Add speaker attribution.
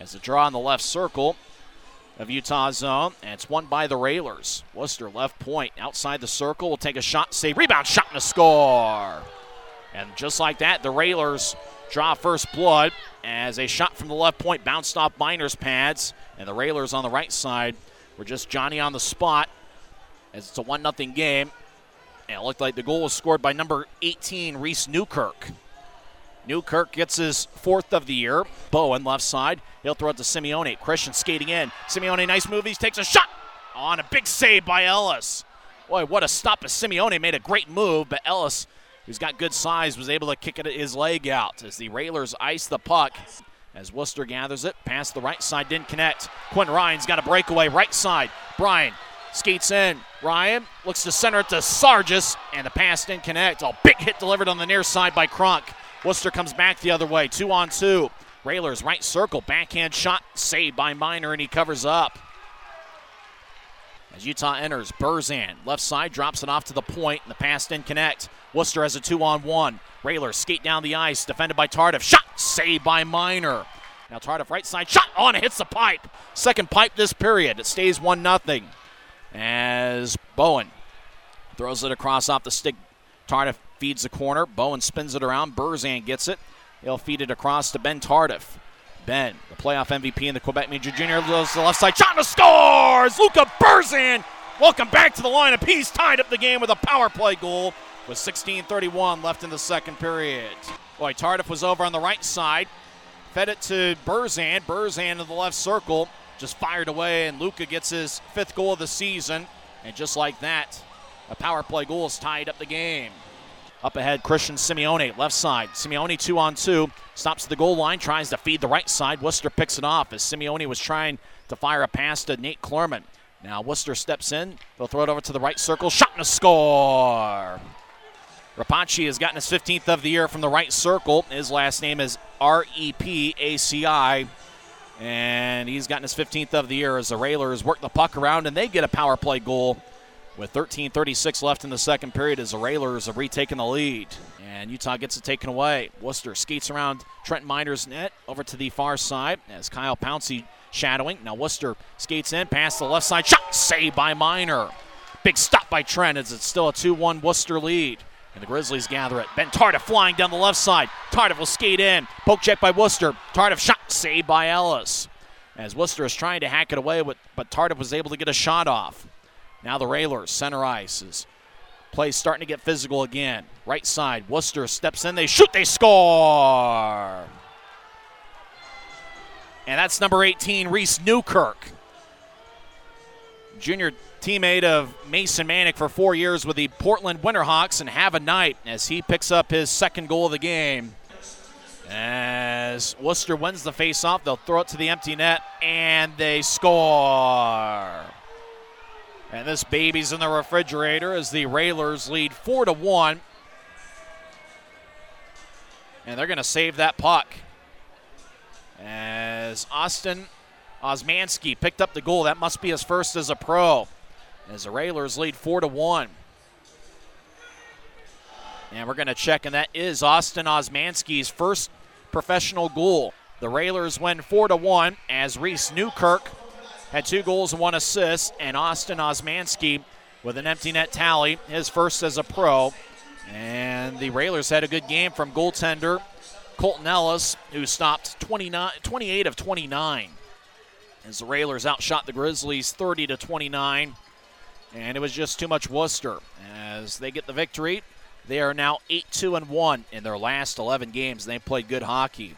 Speaker 1: As a draw in the left circle of Utah's zone, and it's won by the Railers. Worcester left point outside the circle will take a shot, save, rebound, shot, and a score. And just like that, the Railers draw first blood as a shot from the left point bounced off Miner's pads, and the Railers on the right side were just Johnny on the spot as it's a 1 0 game. And it looked like the goal was scored by number 18, Reese Newkirk. Newkirk gets his fourth of the year. Bowen left side. He'll throw it to Simeone. Christian skating in. Simeone, nice move. He takes a shot on a big save by Ellis. Boy, what a stop. As Simeone made a great move, but Ellis, who's got good size, was able to kick it his leg out as the Railers ice the puck. As Worcester gathers it, past the right side, didn't connect. Quinn Ryan's got a breakaway, right side. Brian skates in. Ryan looks to center it to Sargis, and the pass didn't connect. A big hit delivered on the near side by Kronk. Worcester comes back the other way, two on two. Railers right circle, backhand shot, saved by Miner, and he covers up. As Utah enters, Burzan, left side, drops it off to the point, and the pass didn't connect. Worcester has a two on one. Railers skate down the ice, defended by Tardif. Shot, saved by Miner. Now Tardif right side, shot on, hits the pipe. Second pipe this period. It stays 1 0. As Bowen throws it across off the stick. Tardif feeds the corner. Bowen spins it around. Burzan gets it. He'll feed it across to Ben Tardif. Ben, the playoff MVP in the Quebec Major Junior, goes to the left side. Shot and scores! Luka Burzan! Welcome back to the line of peace. Tied up the game with a power play goal with 16:31 left in the second period. Boy, Tardif was over on the right side, fed it to Burzan. Burzan to the left circle, just fired away, and Luka gets his fifth goal of the season. And just like that, a power play goal has tied up the game. Up ahead, Christian Simeone, left side. Simeone two on two, stops the goal line, tries to feed the right side. Worcester picks it off as Simeone was trying to fire a pass to Nate Clermont. Now Worcester steps in. They'll throw it over to the right circle. Shot and a score. Repaci has gotten his 15th of the year from the right circle. His last name is R E P A C I. And he's gotten his 15th of the year as the Railers work the puck around and they get a power play goal with 13.36 left in the second period as the Railers have retaken the lead. And Utah gets it taken away. Worcester skates around Trent Miner's net over to the far side as Kyle Pouncey shadowing. Now Worcester skates in past the left side. Shot saved by Miner. Big stop by Trent as it's still a 2 1 Worcester lead. And the Grizzlies gather it. Ben Tardif flying down the left side. Tardif will skate in. Poke check by Worcester. Tardif shot saved by Ellis. As Worcester is trying to hack it away, but Tardif was able to get a shot off. Now the Railers, center ice is play starting to get physical again. Right side, Worcester steps in, they shoot, they score. And that's number 18, Reese Newkirk. Junior teammate of Mason Mannek for four years with the Portland Winterhawks, and have a night as he picks up his second goal of the game. As Worcester wins the faceoff, they'll throw it to the empty net, and they score. And this baby's in the refrigerator as the Railers lead four to one. And they're going to save that puck. As Austin Osmanski picked up the goal. That must be his first as a pro. As the Railers lead four to one. And we're going to check, and that is Austin Osmanski's first professional goal. The Railers win four to one as Reese Newkirk had two goals and one assist, and Austin Osmanski with an empty net tally, his first as a pro. And the Railers had a good game from goaltender Colton Ellis, who stopped 29, 28 of 29. As the Railers outshot the Grizzlies 30 to 29, and it was just too much Worcester. As they get the victory, they are now 8 2 and 1 in their last 11 games. They played good hockey.